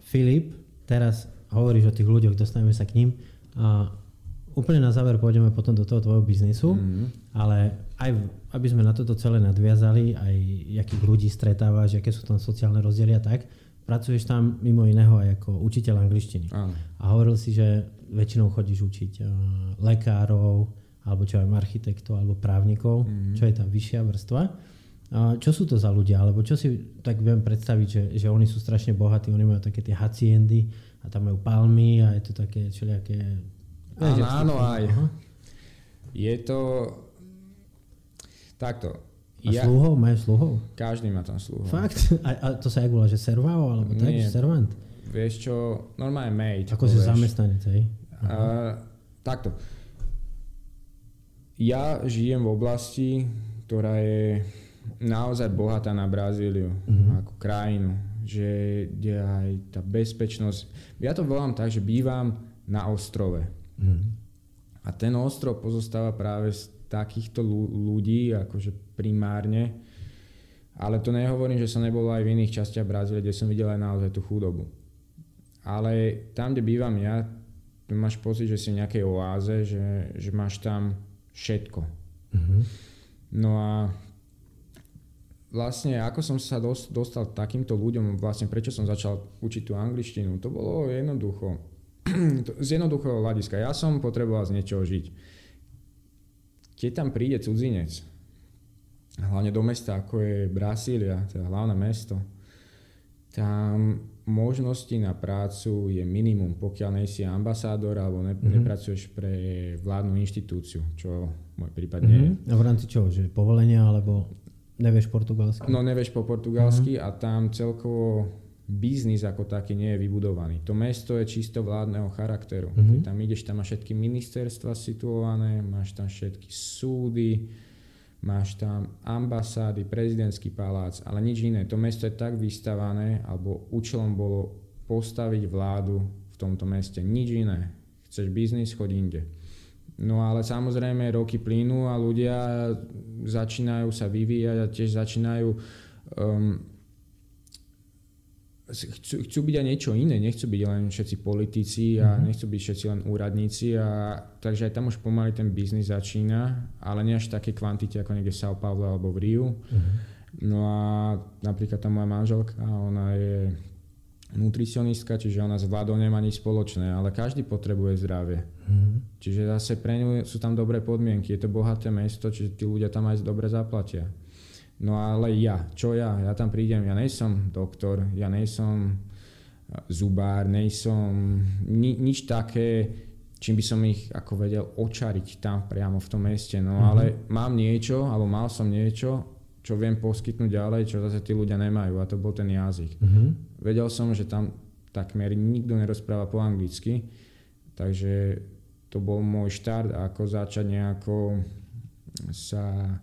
Filip, teraz hovoríš o tých ľuďoch, dostaneme sa k ním. A úplne na záver pôjdeme potom do toho tvojho biznisu, Mhm. Ale aj aby sme na toto celé nadviazali, aj jakých ľudí stretávaš, aké sú tam sociálne rozdiely a tak, pracuješ tam mimo iného aj ako učiteľ angličtiny. Áno. A hovoril si, že väčšinou chodíš učiť uh, lekárov, alebo čo aj architektov, alebo právnikov, Mhm. čo je tá vyššia vrstva. Čo sú to za ľudia? Alebo čo si tak viem predstaviť, že, že oni sú strašne bohatí, oni majú také tie haciendy a tam majú palmy a je to také všelijaké... Áno, áno, aj. Aha. Je to... Takto. A Ja, sluhov? Majú sluhov? každý má tam sluhov. Fakt? A, a to sa jak volá, že servao? Alebo tak? Nie. Servant? Vieš čo, normálne maid. Ako si zamestnanec, hej? Uh, takto. Ja žijem v oblasti, ktorá je naozaj bohatá na Brazíliu Mhm. ako krajinu, že kde aj tá bezpečnosť. Ja to volám tak, že bývam na ostrove. Mhm. A ten ostrov pozostáva práve z takýchto ľu- ľudí, akože primárne. Ale to nehovorím, že som nebol aj v iných častiach Brazílie, kde som videl aj naozaj tú chudobu. Ale tam, kde bývam ja, máš pocit, že si v nejakej oáze, že, že máš tam všetko. Mhm. No a vlastne ako som sa dos- dostal k takýmto ľuďom, vlastne prečo som začal učiť tú angličtinu, to bolo jednoducho. Z jednoduchého hľadiska. Ja som potreboval z niečoho žiť. Keď tam príde cudzinec, hlavne do mesta ako je Brasília, teda hlavné mesto, tam možnosti na prácu je minimum, pokiaľ nie si ambasádor alebo ne, Mhm. nepracuješ pre vládnu inštitúciu, čo môj prípad nie je. A v rámci čoho? Že povolenia alebo nevieš portugalsky? No nevieš po portugalsky a tam celkovo biznis ako taký nie je vybudovaný. To mesto je čisto vládneho charakteru. Mhm. Keď tam ideš, tam máš všetky ministerstva situované, máš tam všetky súdy, máš tam ambasády, prezidentský palác, ale nič iné. To mesto je tak vystavané, alebo účelom bolo postaviť vládu v tomto meste. Nič iné. Chceš biznis, choď inde. No ale samozrejme roky plynú a ľudia začínajú sa vyvíjať a tiež začínajú um, chcú, chcú byť aj niečo iné, nechcú byť len všetci politici a Mhm. nechcú byť všetci len úradníci a takže aj tam už pomaly ten biznis začína, ale nie až v takej kvantite ako niekde v São Paulo alebo v Riu. Mhm. No a napríklad tá moja manželka, ona je nutricionistka, čiže ona s vládou nemá nič spoločné, ale každý potrebuje zdravie. Mhm. Čiže zase pre ňu sú tam dobré podmienky, je to bohaté mesto, čiže tí ľudia tam aj dobre zaplatia. No ale ja, čo ja? Ja tam prídem, ja nejsom doktor, ja nejsom zubár, nejsom ni, nič také, čím by som ich ako vedel očariť tam priamo v tom meste. No Mhm. ale mám niečo, alebo mal som niečo, čo viem poskytnúť ďalej, čo zase tí ľudia nemajú a to bol ten jazyk. Mhm. Vedel som, že tam takmer nikto nerozpráva po anglicky, takže to bol môj štart, ako začať nejako sa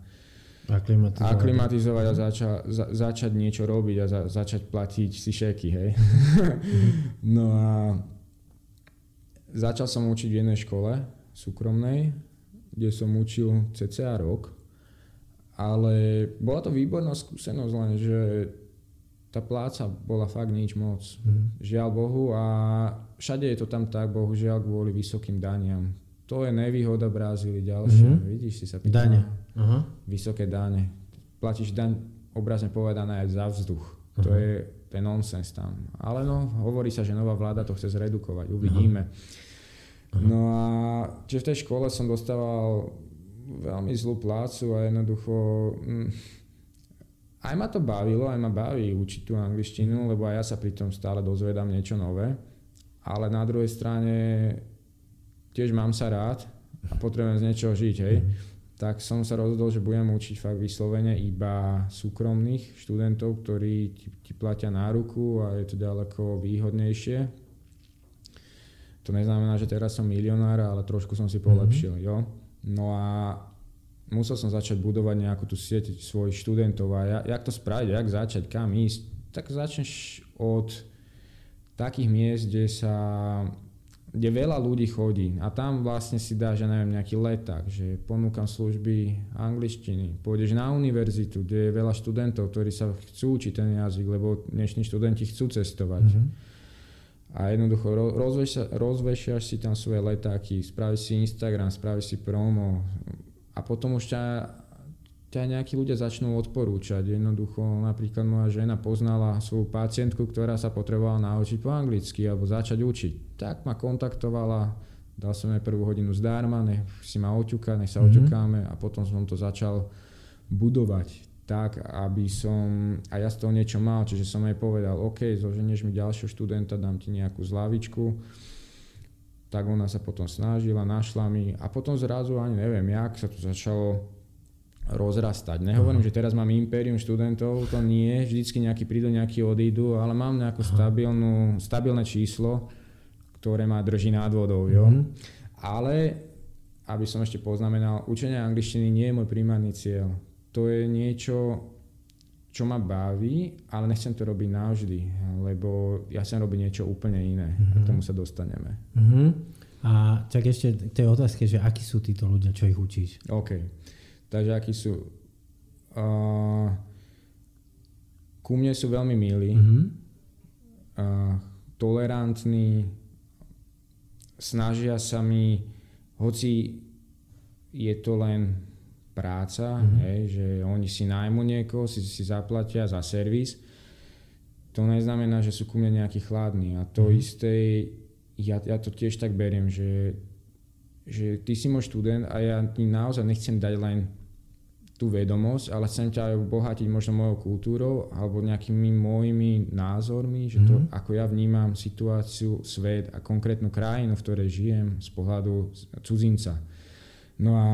Aklimatizovať. aklimatizovať a zača, za, začať niečo robiť a za, začať platiť si šeky, hej. no a začal som učiť v jednej škole súkromnej, kde som učil cca rok, ale bola to výborná skúsenosť, len že tá pláca bola fakt nič moc. Mhm. Žiaľ Bohu a všade je to tam tak, bohužiaľ kvôli vysokým daniam. To je nevýhoda Brazílii ďalšia. Mhm. Vidíš, si sa pýtal. Dane. Aha. Vysoké dane. Platíš daň obrazne povedané aj za vzduch. To Aha. je, je nonsens tam. Ale no, hovorí sa, že nová vláda to chce zredukovať. Uvidíme. No a čiže v tej škole som dostával veľmi zlú plácu a jednoducho mm, aj ma to bavilo, aj ma baví učiť tú angličtinu, lebo aj ja sa pri tom stále dozvedám niečo nové. Ale na druhej strane tiež mám sa rád a potrebujem z niečoho žiť, hej. Tak som sa rozhodol, že budem učiť fakt vyslovene iba súkromných študentov, ktorí ti, ti platia náruku a je to ďaleko výhodnejšie. To neznamená, že teraz som milionár, ale trošku som si polepšil. Mm-hmm. Jo? No a musel som začať budovať nejakú tú sieť svojich študentov a ja, jak to spraviť, jak začať, kam ísť, tak začneš od takých miest, kde sa kde veľa ľudí chodí a tam vlastne si dáš, ja neviem, nejaký leták, že ponúkam služby angličtiny, pôjdeš na univerzitu, kde je veľa študentov, ktorí sa chcú učiť ten jazyk, lebo dnešní študenti chcú cestovať. Mm-hmm. A jednoducho rozvešiaš si tam svoje letáky, spravíš si Instagram, spravíš si promo a potom už ťa ťa nejakí ľudia začnú odporúčať. Jednoducho, napríklad moja žena poznala svoju pacientku, ktorá sa potrebovala naučiť po anglicky alebo začať učiť. Tak ma kontaktovala, dal som jej prvú hodinu zdarma, nech si ma oťuka, nech sa mm-hmm. oťukáme a potom som to začal budovať tak, aby som, a ja z toho niečo mal, čiže som jej povedal, OK, zoženieš mi ďalšieho študenta, dám ti nejakú zlavičku, tak ona sa potom snažila, našla mi a potom zrazu ani neviem jak sa to začalo rozrastať. Nehovorím, uh-huh. že teraz mám impérium študentov, to nie, vždycky nejaký prídu, nejaký odídu, ale mám nejakú uh-huh. stabilnú, stabilné číslo, ktoré ma drží nad vodou. Jo? Uh-huh. Ale, aby som ešte poznamenal, učenie angličtiny nie je môj primárny cieľ. To je niečo, čo ma baví, ale nechcem to robiť navždy, lebo ja chcem robiť niečo úplne iné. Uh-huh. K tomu sa dostaneme. Uh-huh. A tak ešte k tej otázke, že akí sú títo ľudia, čo ich učíš? OK. Takže akí sú... Uh, ku mne sú veľmi milí, mm-hmm. uh, tolerantní, snažia sa mi, hoci je to len práca, mm-hmm. hej, že oni si nájmu niekoho, si, si zaplatia za servis, to neznamená, že sú ku mne nejakí chladní. A to mm-hmm. isté, ja, ja to tiež tak beriem, že, že ty si môj študent a ja ti naozaj nechcem dať len tú vedomosť, ale chcem ťa aj obohatiť možno mojou kultúrou alebo nejakými môjimi názormi, že to, mm. ako ja vnímam situáciu, svet a konkrétnu krajinu, v ktorej žijem z pohľadu cudzinca. No a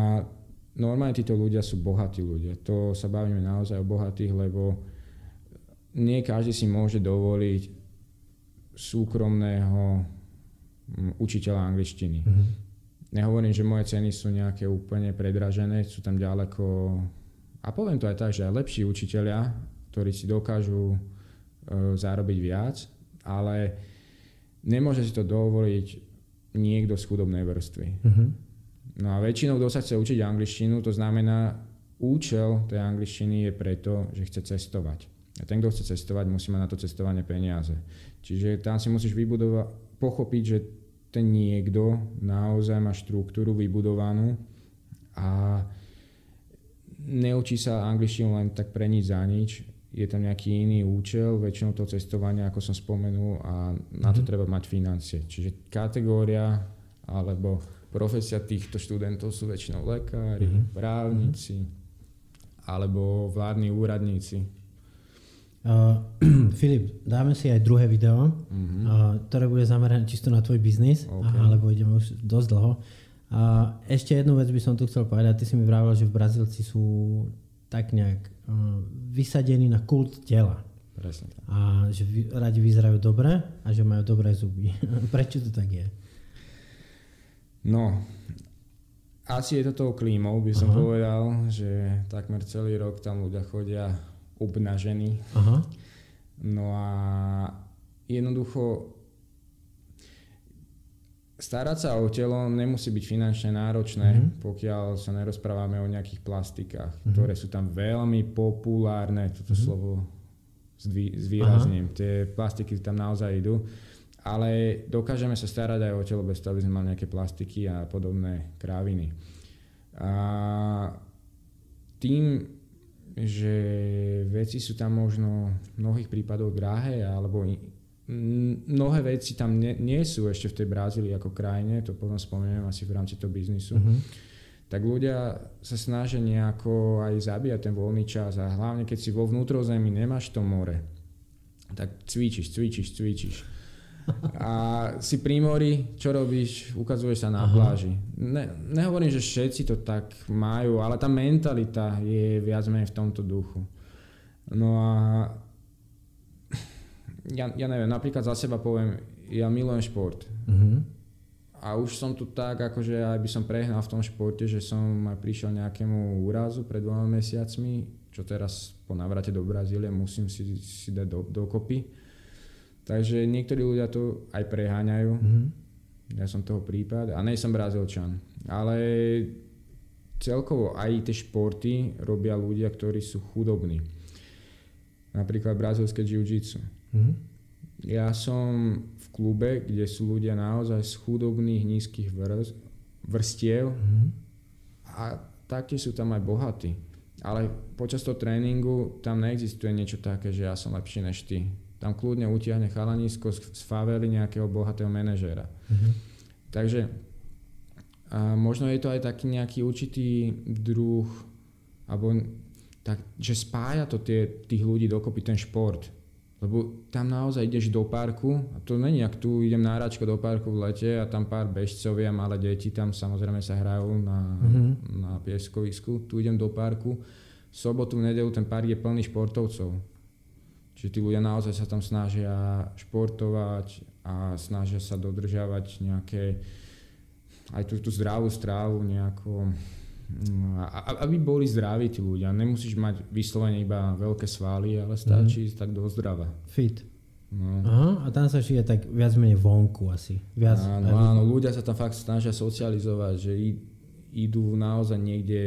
normálne títo ľudia sú bohatí ľudia. To sa bavíme naozaj o bohatých, lebo nie každý si môže dovoliť súkromného mm, učiteľa angličtiny. Mm-hmm. Nehovorím, že moje ceny sú nejaké úplne predražené, sú tam ďaleko... A poviem to aj tak, že aj lepší učiteľia, ktorí si dokážu e, zarobiť viac, ale nemôže si to dovoliť niekto z chudobnej vrstvy. Uh-huh. No a väčšinou, kto sa chce učiť angličtinu, to znamená, účel tej angličtiny je preto, že chce cestovať. A ten, kto chce cestovať, musí mať na to cestovanie peniaze. Čiže tam si musíš vybudovať, pochopiť, že ten niekto naozaj má štruktúru vybudovanú a neučí sa angličtinu len tak pre nič za nič. Je tam nejaký iný účel, väčšinou to cestovania, ako som spomenul, a na to mm-hmm. treba mať financie. Čiže kategória alebo profesia týchto študentov sú väčšinou lekári, mm-hmm. právnici alebo vládni úradníci Uh, Filip, dáme si aj druhé video, mm-hmm. uh, ktoré bude zamerané čisto na tvoj biznis, okay. Aha, lebo ideme už dosť dlho. A ešte jednu vec by som tu chcel povedať. Ty si mi vravel, že v Brazílci sú tak nejak uh, vysadení na kult tela. Presne A že vy, radi vyzerajú dobre a že majú dobré zuby. Prečo to tak je? No, asi je to tou klímou, by som Aha. povedal, že takmer celý rok tam ľudia chodia obnažený. Aha. No a jednoducho starať sa o telo nemusí byť finančne náročné, mm-hmm. pokiaľ sa nerozprávame o nejakých plastikách, mm-hmm. ktoré sú tam veľmi populárne, toto mm-hmm. slovo zvýrazním. Tie plastiky tam naozaj idú. Ale dokážeme sa starať aj o telo bez toho, aby sme mali nejaké plastiky a podobné kráviny. A tým že veci sú tam možno v mnohých prípadoch drahé, alebo mnohé veci tam nie, nie sú ešte v tej Brazílii ako krajine, to potom spomeniem asi v rámci toho biznisu. Mm-hmm. Tak ľudia sa snažia nejako aj zabíjať ten voľný čas a hlavne keď si vo vnútrozemí nemáš to more, tak cvičíš, cvičíš, cvičíš. A si pri mori, čo robíš? Ukazuješ sa na Aha. pláži. Ne, nehovorím, že všetci to tak majú, ale tá mentalita je viac menej v tomto duchu. No a ja, ja neviem, napríklad za seba poviem, ja milujem šport. Uh-huh. A už som tu tak, akože aj by som prehnal v tom športe, že som aj prišiel nejakému úrazu pred dvoma mesiacmi, čo teraz po navrate do Brazílie musím si, si dať do, dokopy. Takže niektorí ľudia to aj preháňajú. Mm-hmm. Ja som toho prípad a nej som Brazílčan. Ale celkovo aj tie športy robia ľudia, ktorí sú chudobní. Napríklad brazilské jiu-jitsu. Mm-hmm. Ja som v klube, kde sú ľudia naozaj z chudobných nízkych vrstiev mm-hmm. a taktiež sú tam aj bohatí. Ale počas toho tréningu tam neexistuje niečo také, že ja som lepší než ty tam kľudne utiahne chalanisko z, z favely nejakého bohatého manažéra. Mm-hmm. Takže a možno je to aj taký nejaký určitý druh, alebo tak, že spája to tie, tých ľudí dokopy ten šport. Lebo tam naozaj ideš do parku, a to není, ak tu idem na hračko do parku v lete a tam pár bežcovia, malé deti tam samozrejme sa hrajú na, mm-hmm. na pieskovisku, tu idem do parku, v sobotu, v nedelu ten park je plný športovcov Čiže tí ľudia naozaj sa tam snažia športovať a snažia sa dodržiavať nejaké aj tú, tú zdravú strávu nejako a, aby boli zdraví tí ľudia. Nemusíš mať vyslovene iba veľké svaly, ale stačí mm. tak do zdrava. Fit. No. Aha, a tam sa šije tak viac menej vonku asi. Viac, áno, áno, ľudia sa tam fakt snažia socializovať, že idú naozaj niekde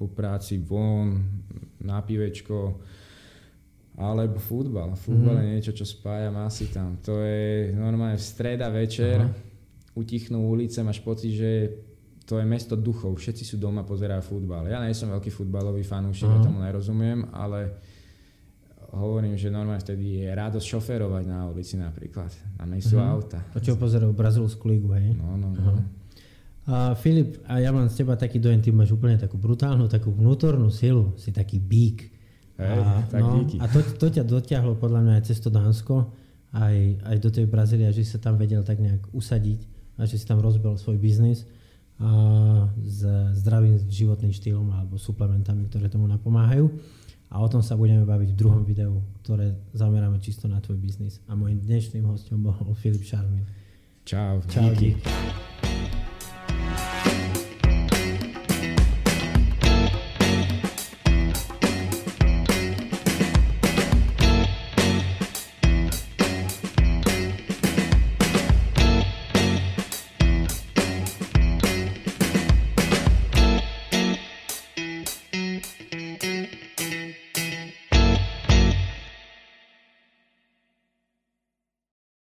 po práci von, na pivečko, alebo futbal. Futbal mm. je niečo, čo spája masy tam. To je normálne v streda večer, Aha. utichnú ulice, máš pocit, že to je mesto duchov. Všetci sú doma, pozerajú futbal. Ja nie som veľký futbalový fanúšik, ja tomu nerozumiem, ale hovorím, že normálne vtedy je radosť šoferovať na ulici napríklad. A nie sú uh-huh. auta. A čo pozerajú brazilskú ligu, hej? No, no, no. Uh-huh. A Filip, a ja mám z teba taký dojem, ty máš úplne takú brutálnu, takú vnútornú silu, si taký bík. Hej, a, tak no, díky. a to, to ťa dotiahlo podľa mňa aj cez to Dánsko, aj, aj do tej Brazílie, že si sa tam vedel tak nejak usadiť a že si tam rozbil svoj biznis s zdravým životným štýlom alebo suplementami, ktoré tomu napomáhajú. A o tom sa budeme baviť v druhom videu, ktoré zameráme čisto na tvoj biznis. A môjim dnešným hostom bol Filip Šarmin. Čau. Čau, díky. díky.